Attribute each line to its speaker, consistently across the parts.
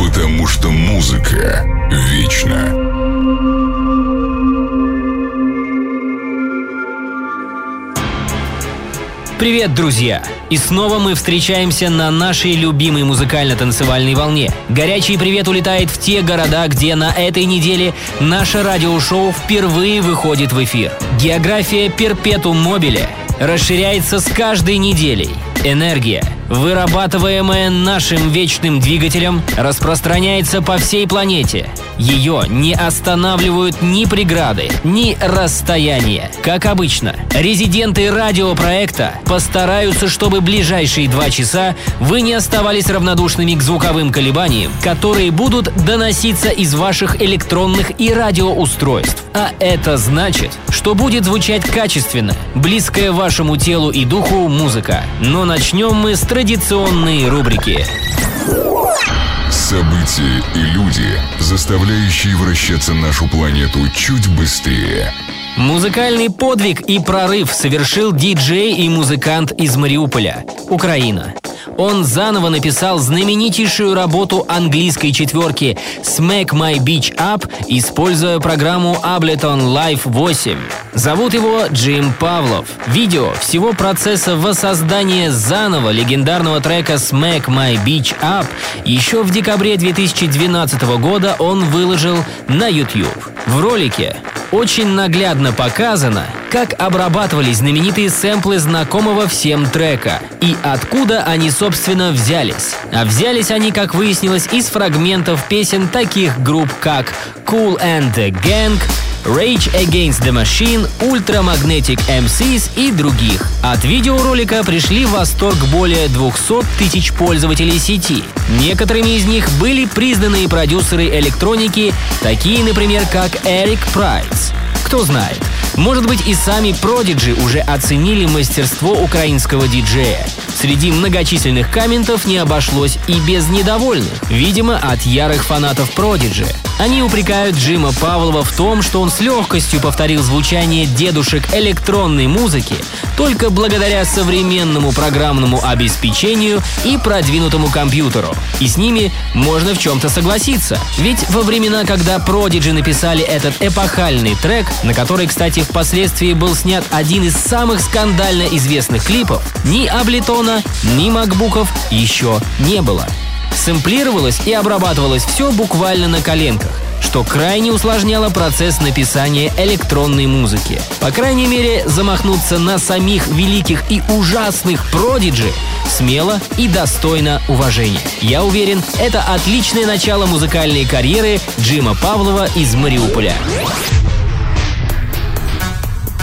Speaker 1: потому что музыка вечна.
Speaker 2: Привет, друзья! И снова мы встречаемся на нашей любимой музыкально-танцевальной волне. Горячий привет улетает в те города, где на этой неделе наше радиошоу впервые выходит в эфир. География Перпетум Мобиле расширяется с каждой неделей. Энергия – вырабатываемая нашим вечным двигателем, распространяется по всей планете. Ее не останавливают ни преграды, ни расстояния. Как обычно, резиденты радиопроекта постараются, чтобы ближайшие два часа вы не оставались равнодушными к звуковым колебаниям, которые будут доноситься из ваших электронных и радиоустройств. А это значит, что будет звучать качественно, близкая вашему телу и духу музыка. Но начнем мы с традиционные рубрики.
Speaker 1: События и люди, заставляющие вращаться нашу планету чуть быстрее.
Speaker 2: Музыкальный подвиг и прорыв совершил диджей и музыкант из Мариуполя, Украина. Он заново написал знаменитейшую работу английской четверки «Smack My Beach Up», используя программу Ableton Live 8. Зовут его Джим Павлов. Видео всего процесса воссоздания заново легендарного трека «Smack My Beach Up» еще в декабре 2012 года он выложил на YouTube. В ролике очень наглядно показано, как обрабатывались знаменитые сэмплы знакомого всем трека и откуда они, собственно, взялись. А взялись они, как выяснилось, из фрагментов песен таких групп, как Cool and the Gang, Rage Against the Machine, Ultramagnetic MCs и других. От видеоролика пришли в восторг более 200 тысяч пользователей сети. Некоторыми из них были признанные продюсеры электроники, такие, например, как Эрик Прайс. Кто знает, может быть и сами Продиджи уже оценили мастерство украинского диджея. Среди многочисленных комментов не обошлось и без недовольных, видимо, от ярых фанатов Продиджи. Они упрекают Джима Павлова в том, что он с легкостью повторил звучание дедушек электронной музыки только благодаря современному программному обеспечению и продвинутому компьютеру. И с ними можно в чем-то согласиться. Ведь во времена, когда Продиджи написали этот эпохальный трек, на который, кстати, впоследствии был снят один из самых скандально известных клипов, ни Аблетона, ни макбуков еще не было. Сэмплировалось и обрабатывалось все буквально на коленках что крайне усложняло процесс написания электронной музыки. По крайней мере, замахнуться на самих великих и ужасных продиджи смело и достойно уважения. Я уверен, это отличное начало музыкальной карьеры Джима Павлова из Мариуполя.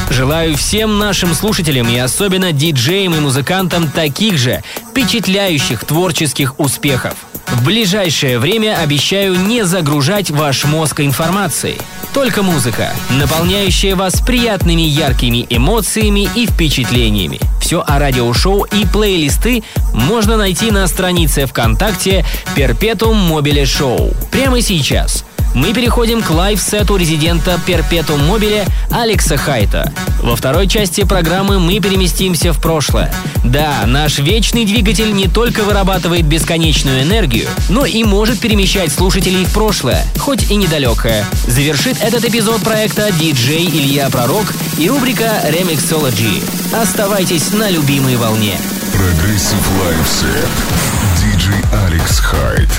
Speaker 2: Желаю всем нашим слушателям и особенно диджеям и музыкантам таких же впечатляющих творческих успехов. В ближайшее время обещаю не загружать ваш мозг информацией. Только музыка, наполняющая вас приятными яркими эмоциями и впечатлениями. Все о радиошоу и плейлисты можно найти на странице ВКонтакте Perpetuum Mobile Show. Прямо сейчас – мы переходим к лайв-сету резидента Perpetuum Mobile Алекса Хайта. Во второй части программы мы переместимся в прошлое. Да, наш вечный двигатель не только вырабатывает бесконечную энергию, но и может перемещать слушателей в прошлое, хоть и недалекое. Завершит этот эпизод проекта диджей Илья Пророк и рубрика Remixology. Оставайтесь на любимой волне.
Speaker 1: Progressive live set. Диджей Алекс Хайт.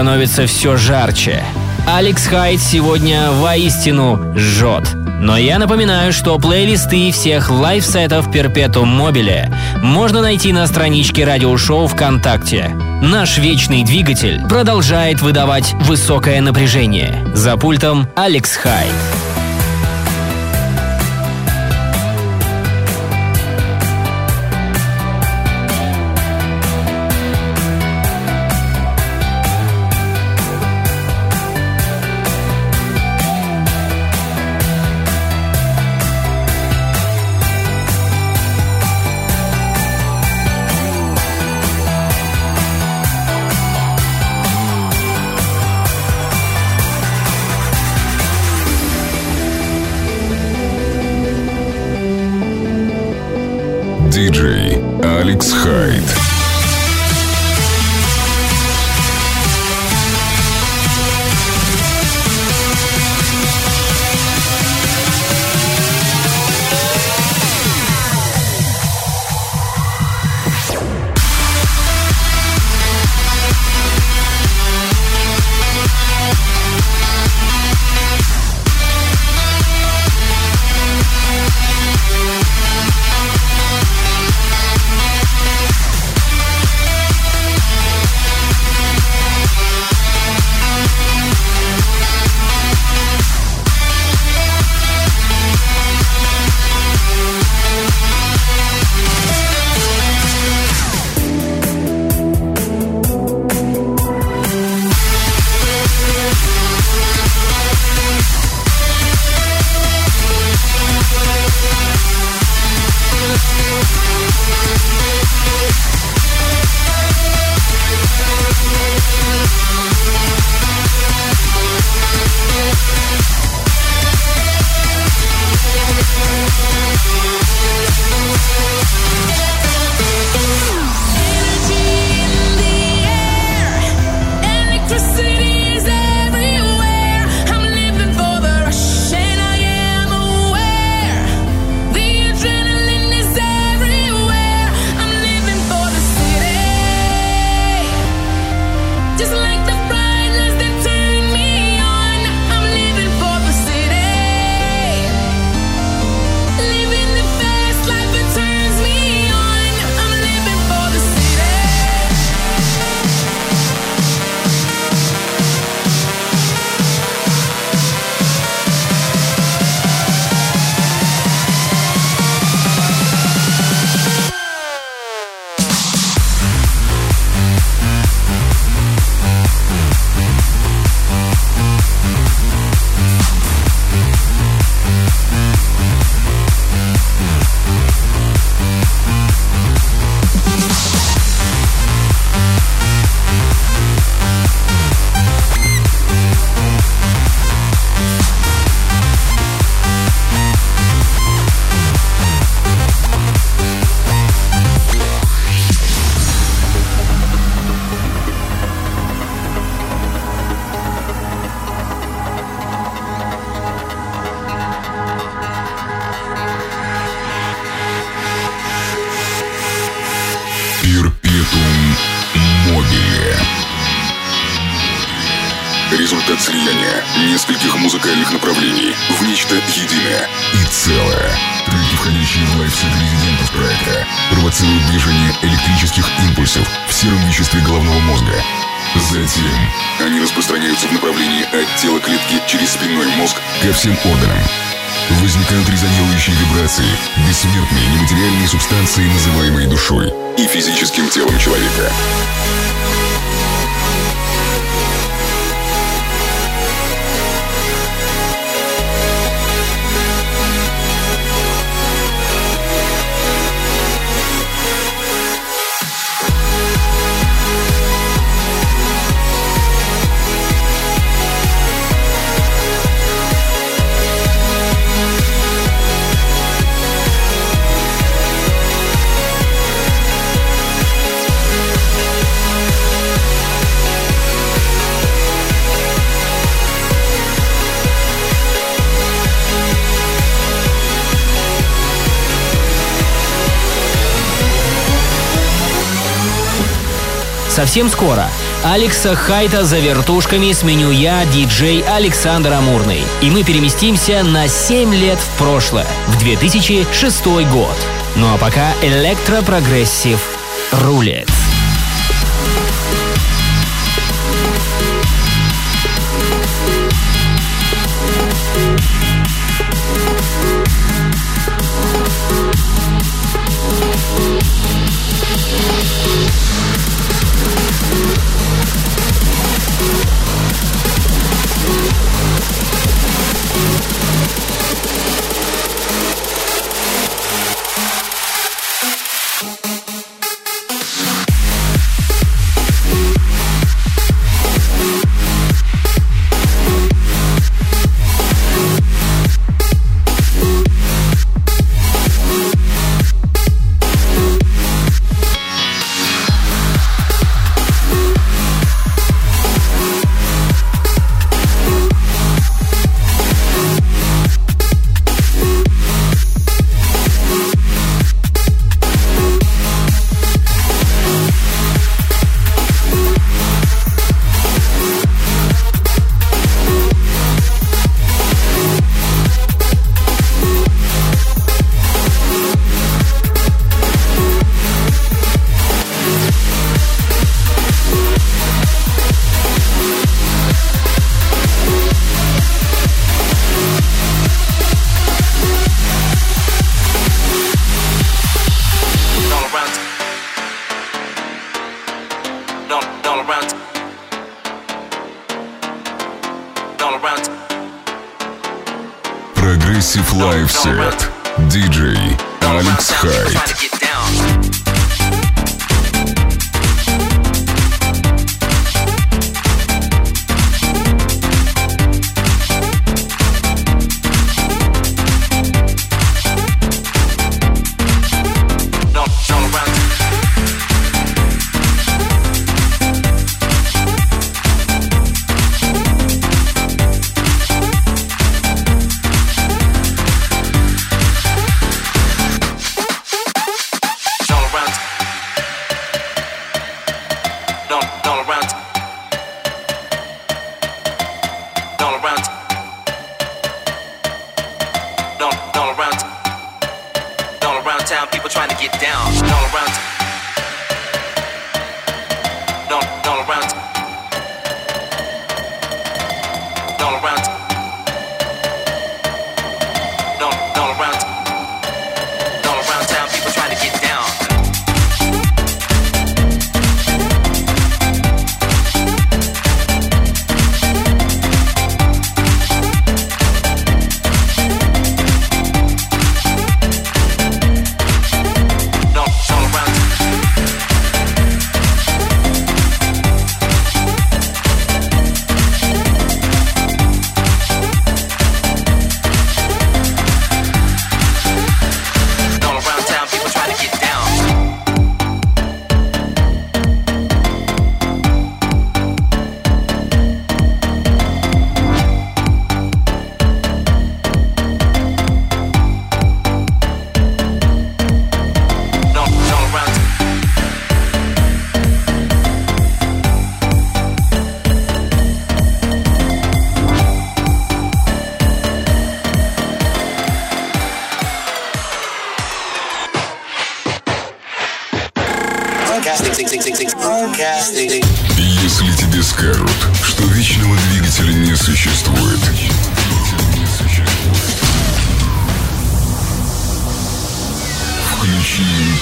Speaker 2: Становится все жарче. Алекс Хайд сегодня воистину жжет. Но я напоминаю, что плейлисты всех лайфсетов Perpetuum Mobile можно найти на страничке радиошоу ВКонтакте. Наш вечный двигатель продолжает выдавать высокое напряжение. За пультом Алекс Хайд.
Speaker 1: Музыкальных направлений в нечто единое и целое. Треки, входящие в лайфсет резидентов проекта, провоцируют движение электрических импульсов в сером веществе головного мозга. Затем они распространяются в направлении от тела клетки через спинной мозг ко всем органам. Возникают резонирующие вибрации, бессмертные нематериальные субстанции, называемые душой и физическим телом человека.
Speaker 2: Совсем скоро Алекса Хайта за вертушками сменю я, диджей Александр Амурный. И мы переместимся на 7 лет в прошлое, в 2006 год. Ну а пока электропрогрессив рулит.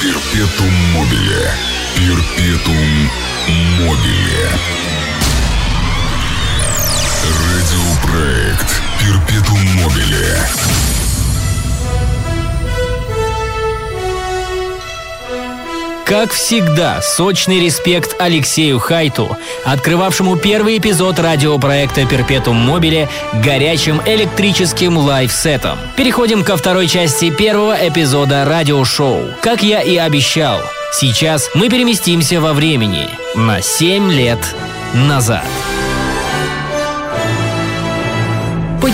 Speaker 1: Перпетум Мобиле. Перпетум Мобиле. Радиопроект Перпетум Мобиле.
Speaker 2: Как всегда, сочный респект Алексею Хайту, открывавшему первый эпизод радиопроекта «Перпетум Мобиле» горячим электрическим лайфсетом. Переходим ко второй части первого эпизода радиошоу. Как я и обещал, сейчас мы переместимся во времени на 7 лет назад.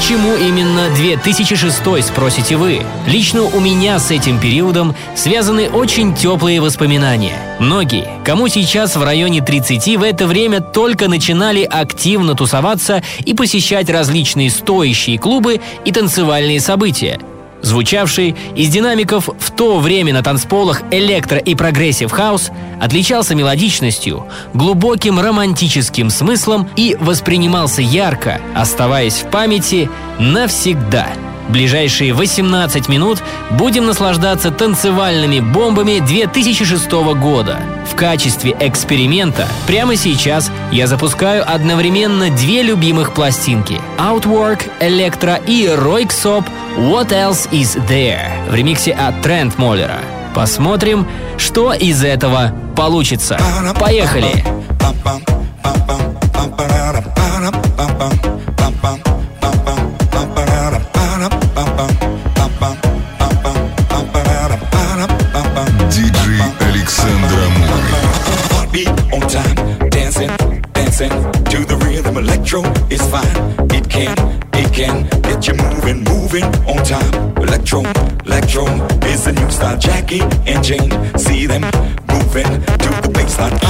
Speaker 2: Почему именно 2006, спросите вы? Лично у меня с этим периодом связаны очень теплые воспоминания. Многие, кому сейчас в районе 30 в это время только начинали активно тусоваться и посещать различные стоящие клубы и танцевальные события – звучавший из динамиков в то время на танцполах электро и прогрессив хаус, отличался мелодичностью, глубоким романтическим смыслом и воспринимался ярко, оставаясь в памяти навсегда – ближайшие 18 минут будем наслаждаться танцевальными бомбами 2006 года. В качестве эксперимента прямо сейчас я запускаю одновременно две любимых пластинки – Outwork, Electro и Röyksopp What Else Is There в ремиксе от Трент Моллера. Посмотрим, что из этого получится. Поехали!
Speaker 3: Electro is fine. It can, it can get you moving, moving on time. Electro, electro is the new style. Jackie and Jane, see them moving to the baseline.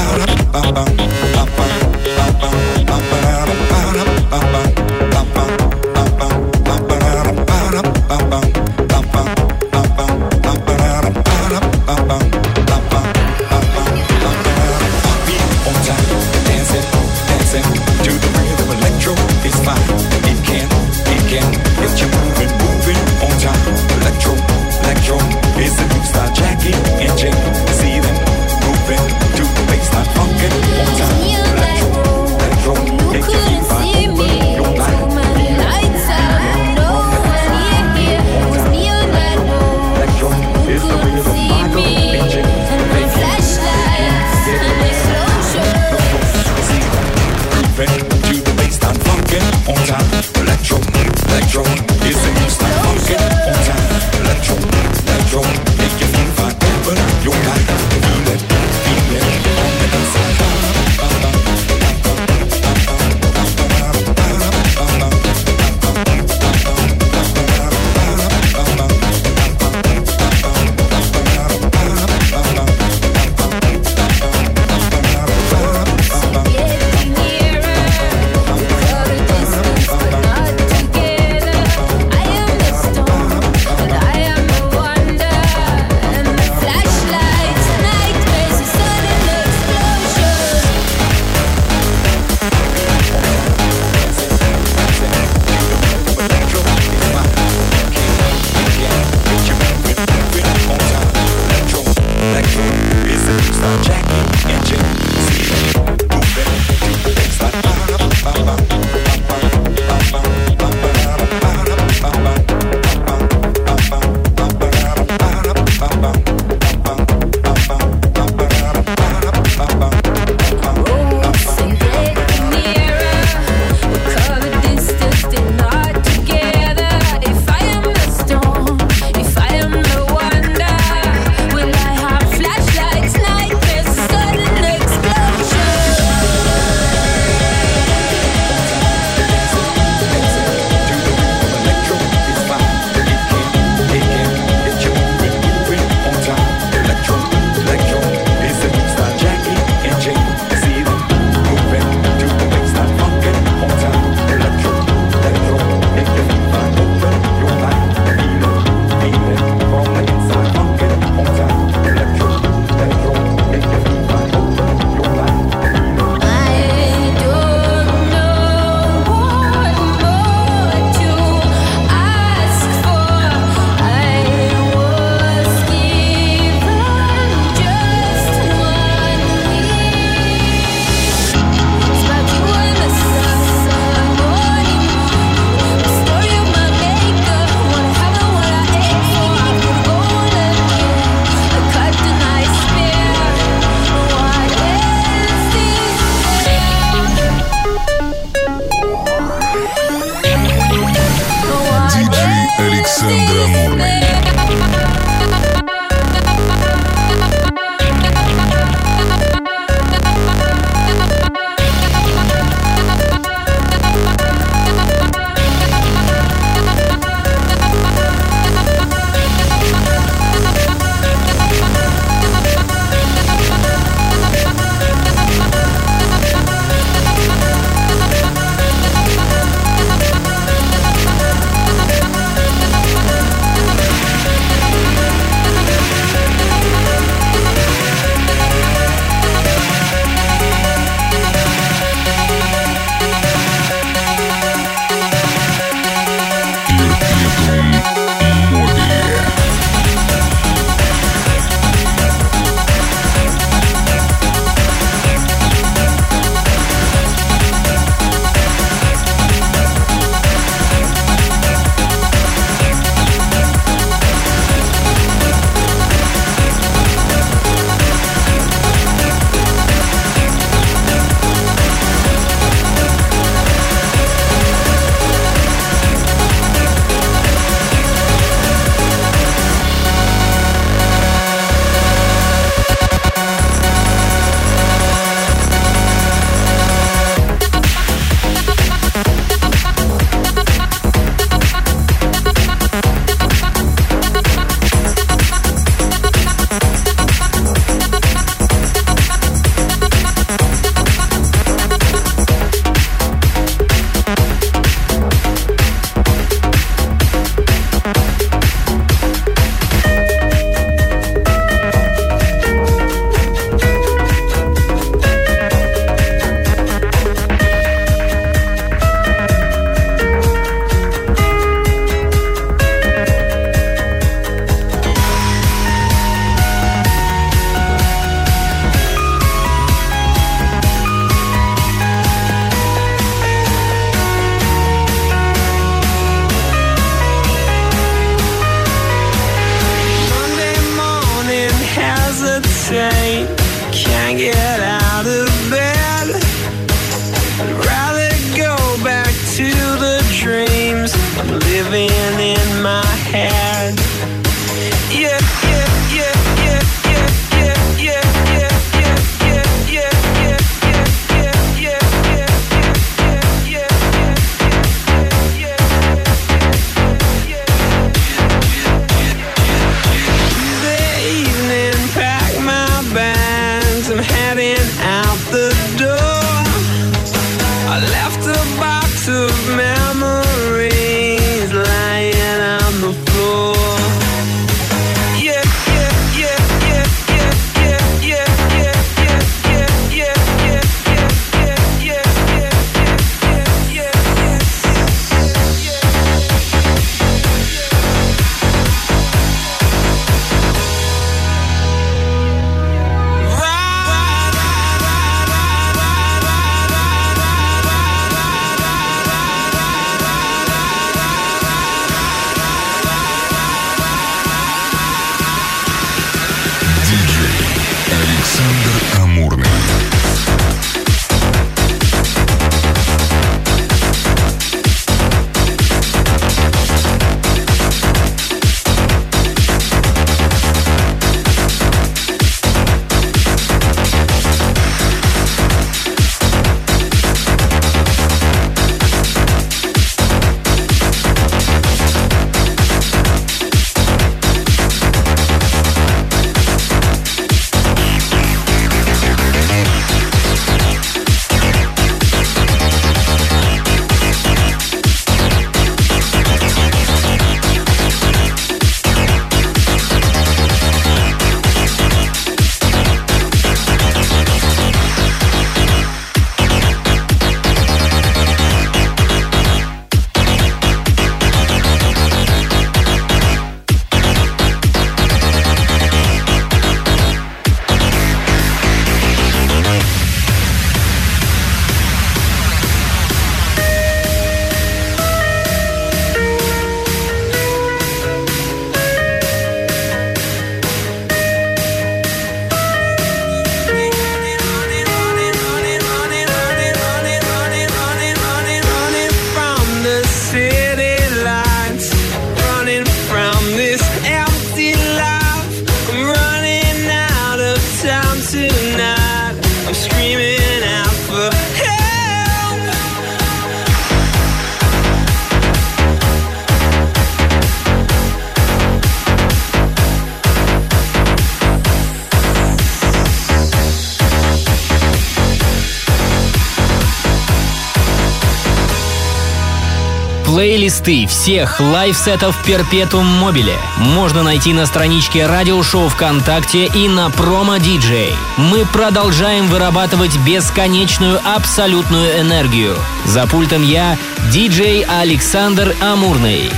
Speaker 2: Плейлисты всех лайфсетов Перпетум Мобиле можно найти на страничке радиошоу ВКонтакте и на промо-диджей. Мы продолжаем вырабатывать бесконечную абсолютную энергию. За пультом я, диджей Александр Амурный.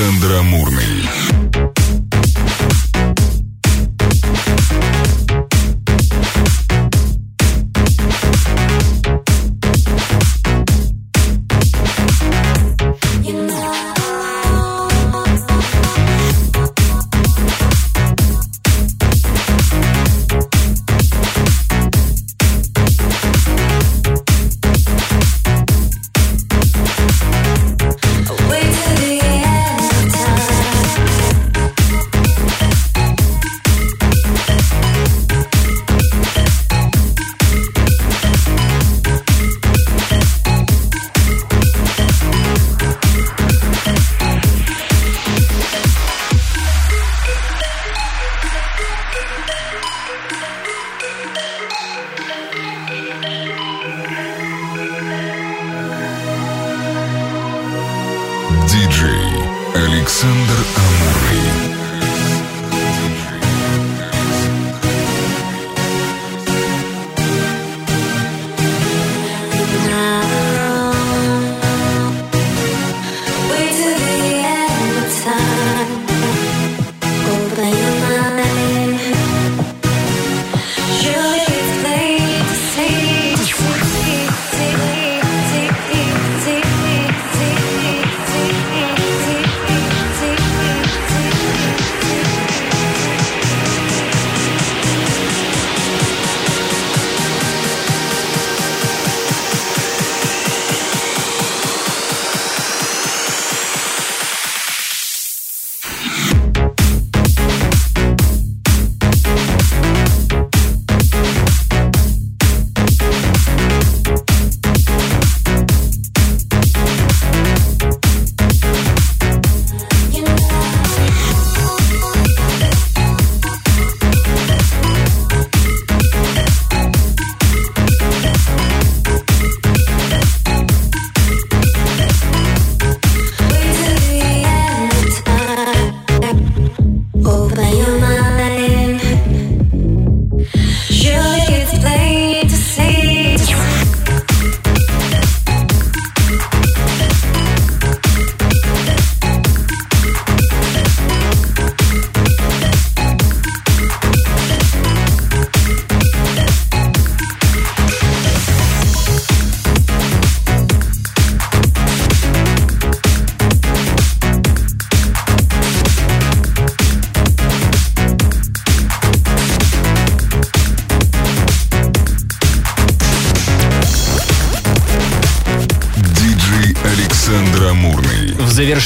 Speaker 4: Александр Амурный.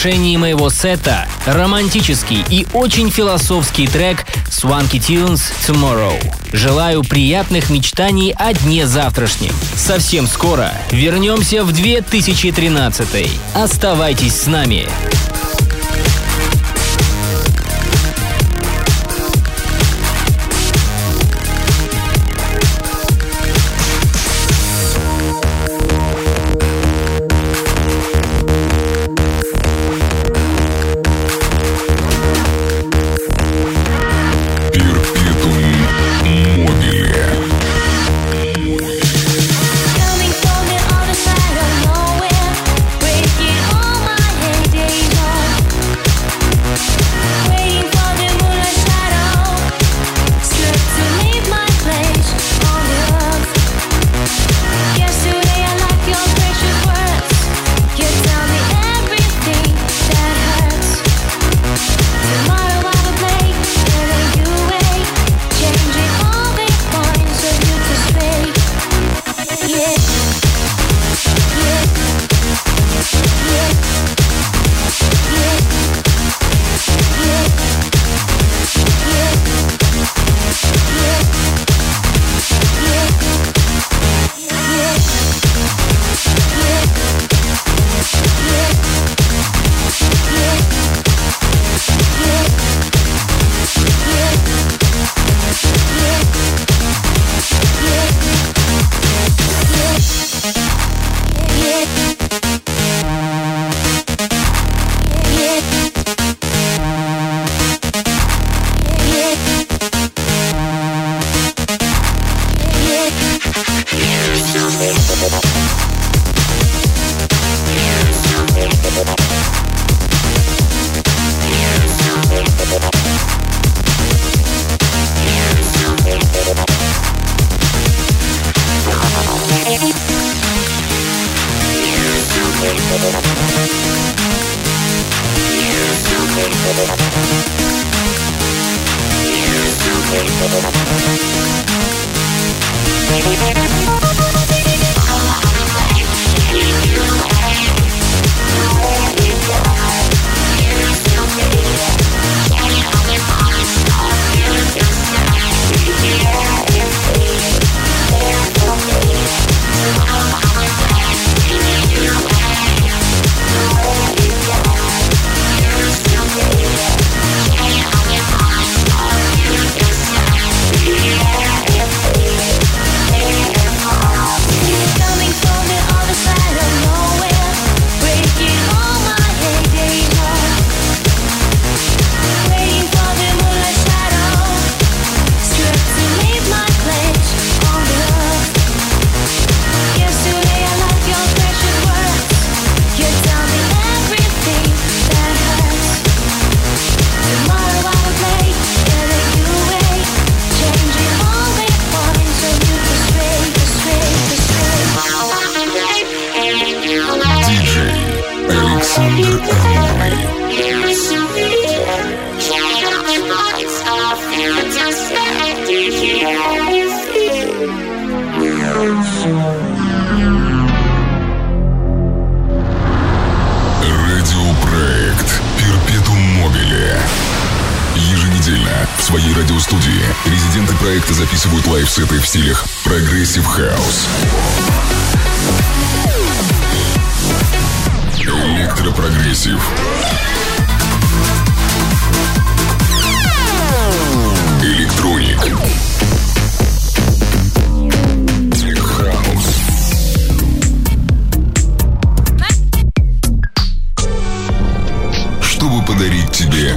Speaker 4: Завершении моего сета романтический и очень философский трек Swanky Tunes Tomorrow. Желаю приятных мечтаний о дне завтрашнем. Совсем скоро вернемся в 2013. Оставайтесь с нами.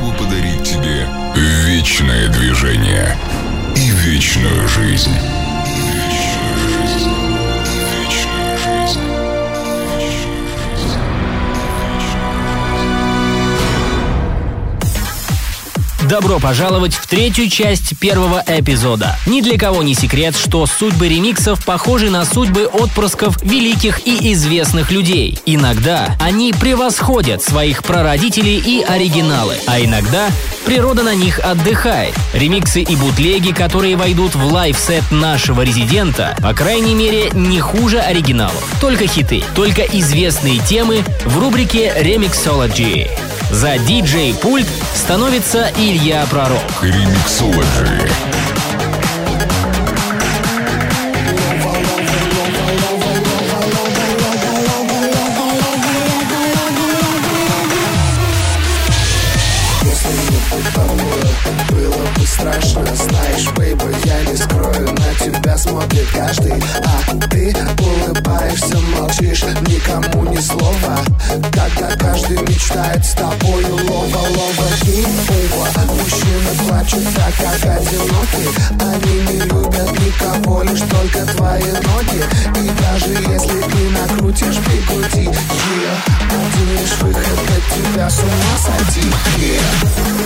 Speaker 4: готовы подарить тебе вечное движение и вечную жизнь.
Speaker 2: Добро пожаловать в третью часть первого эпизода. Ни для кого не секрет, что судьбы ремиксов похожи на судьбы отпрысков великих и известных людей. Иногда они превосходят своих прародителей и оригиналы, а иногда природа на них отдыхает. Ремиксы и бутлеги, которые войдут в лайфсет нашего резидента, по крайней мере, не хуже оригиналов. Только хиты, только известные темы в рубрике Remixology. За диджей-пульт становится Илья Пророк.
Speaker 1: Ремиксологи.
Speaker 5: Смотрит каждый, а ты улыбаешься, молчишь Никому ни слова, когда каждый мечтает с тобою Лова, лова и ува Мужчины плачут так, как одиноки. Они не любят никого, лишь только твои ноги. И даже если ты накрутишь бигуди yeah, Один лишь выход от тебя с ума сойти. Yeah.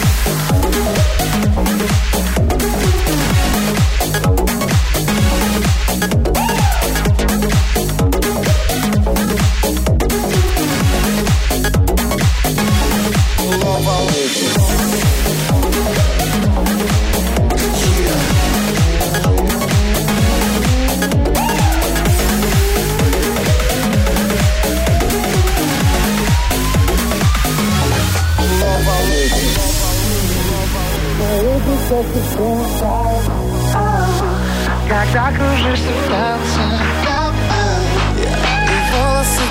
Speaker 6: Когда И волосы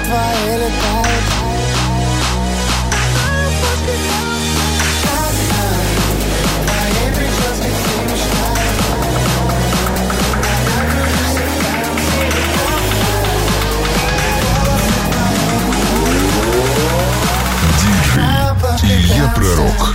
Speaker 1: Пророк.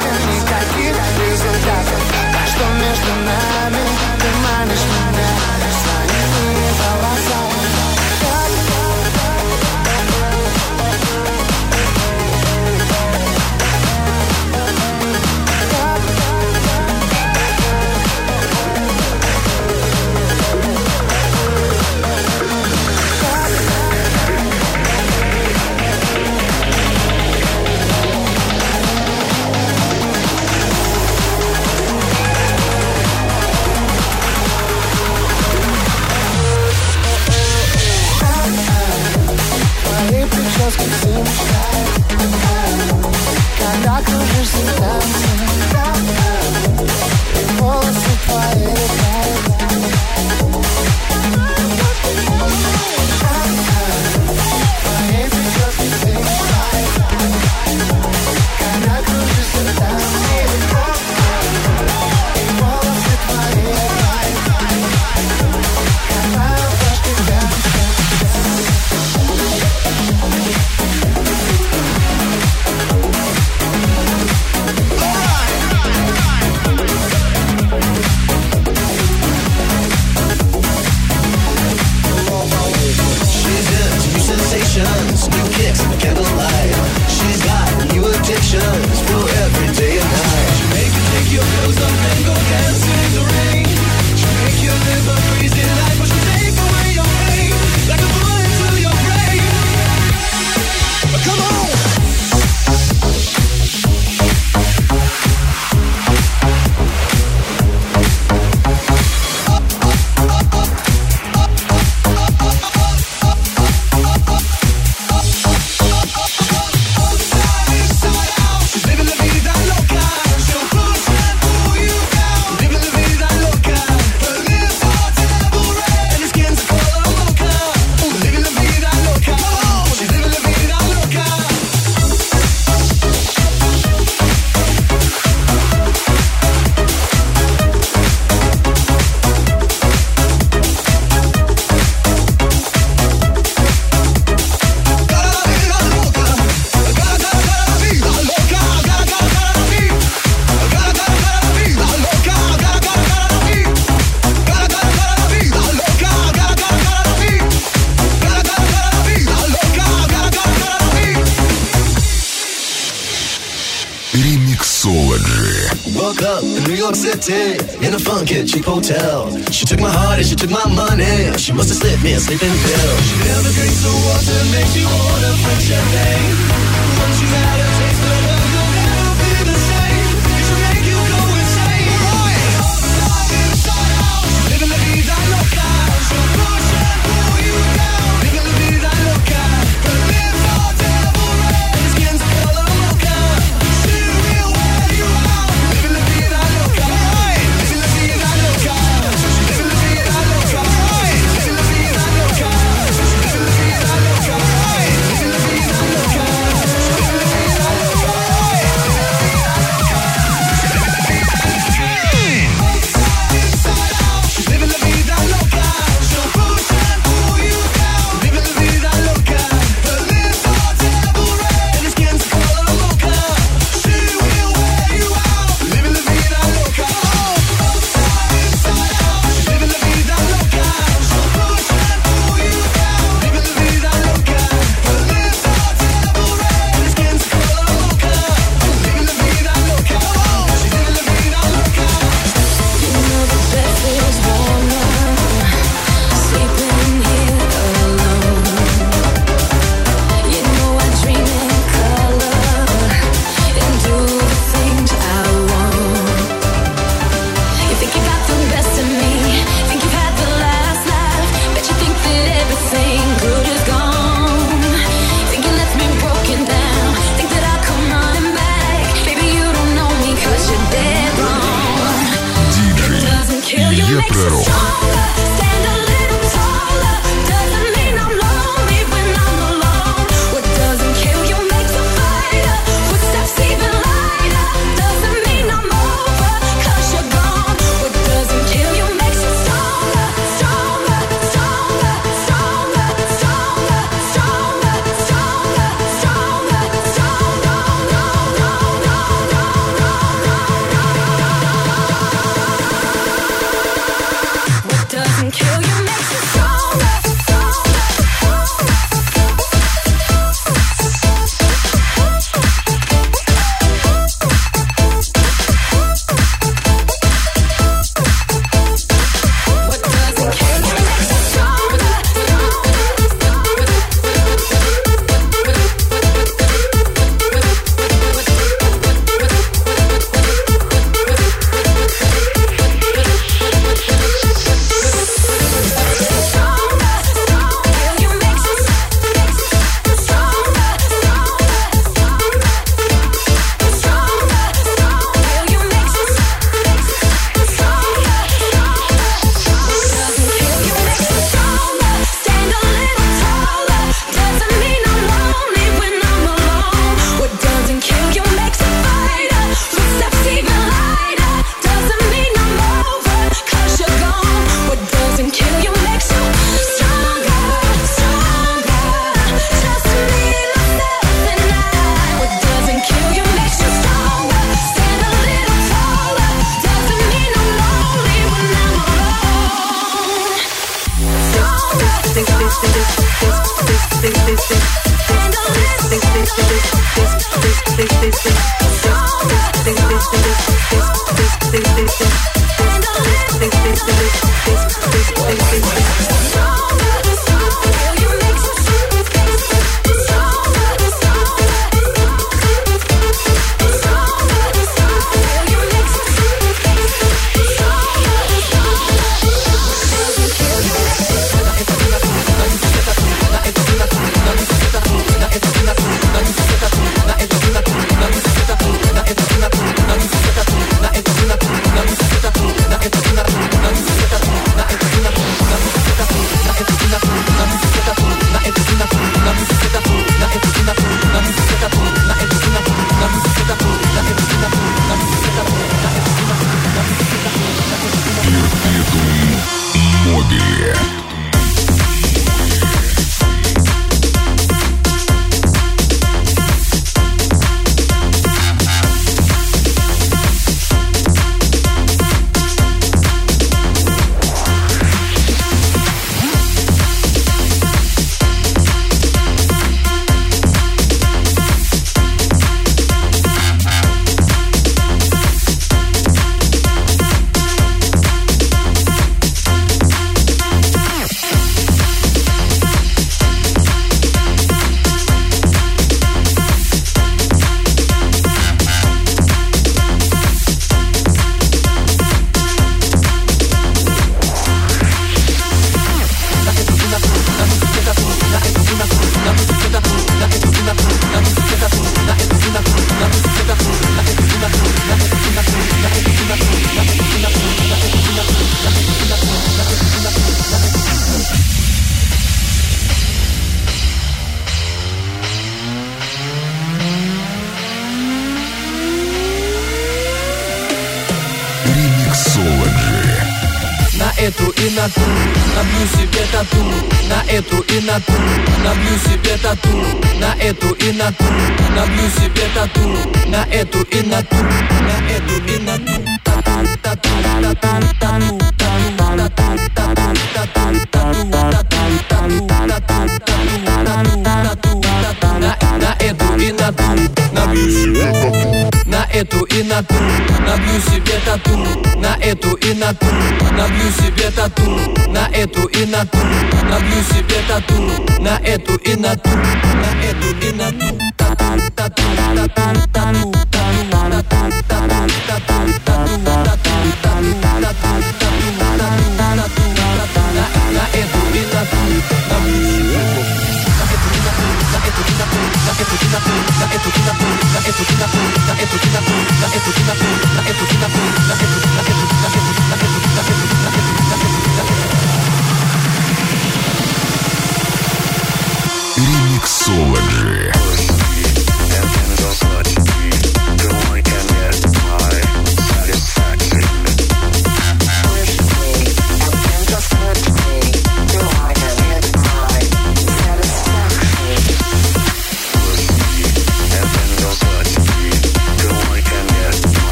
Speaker 6: Очень
Speaker 7: hotel. She took my heart and she took my money. She must have slipped me a sleeping
Speaker 8: Clube.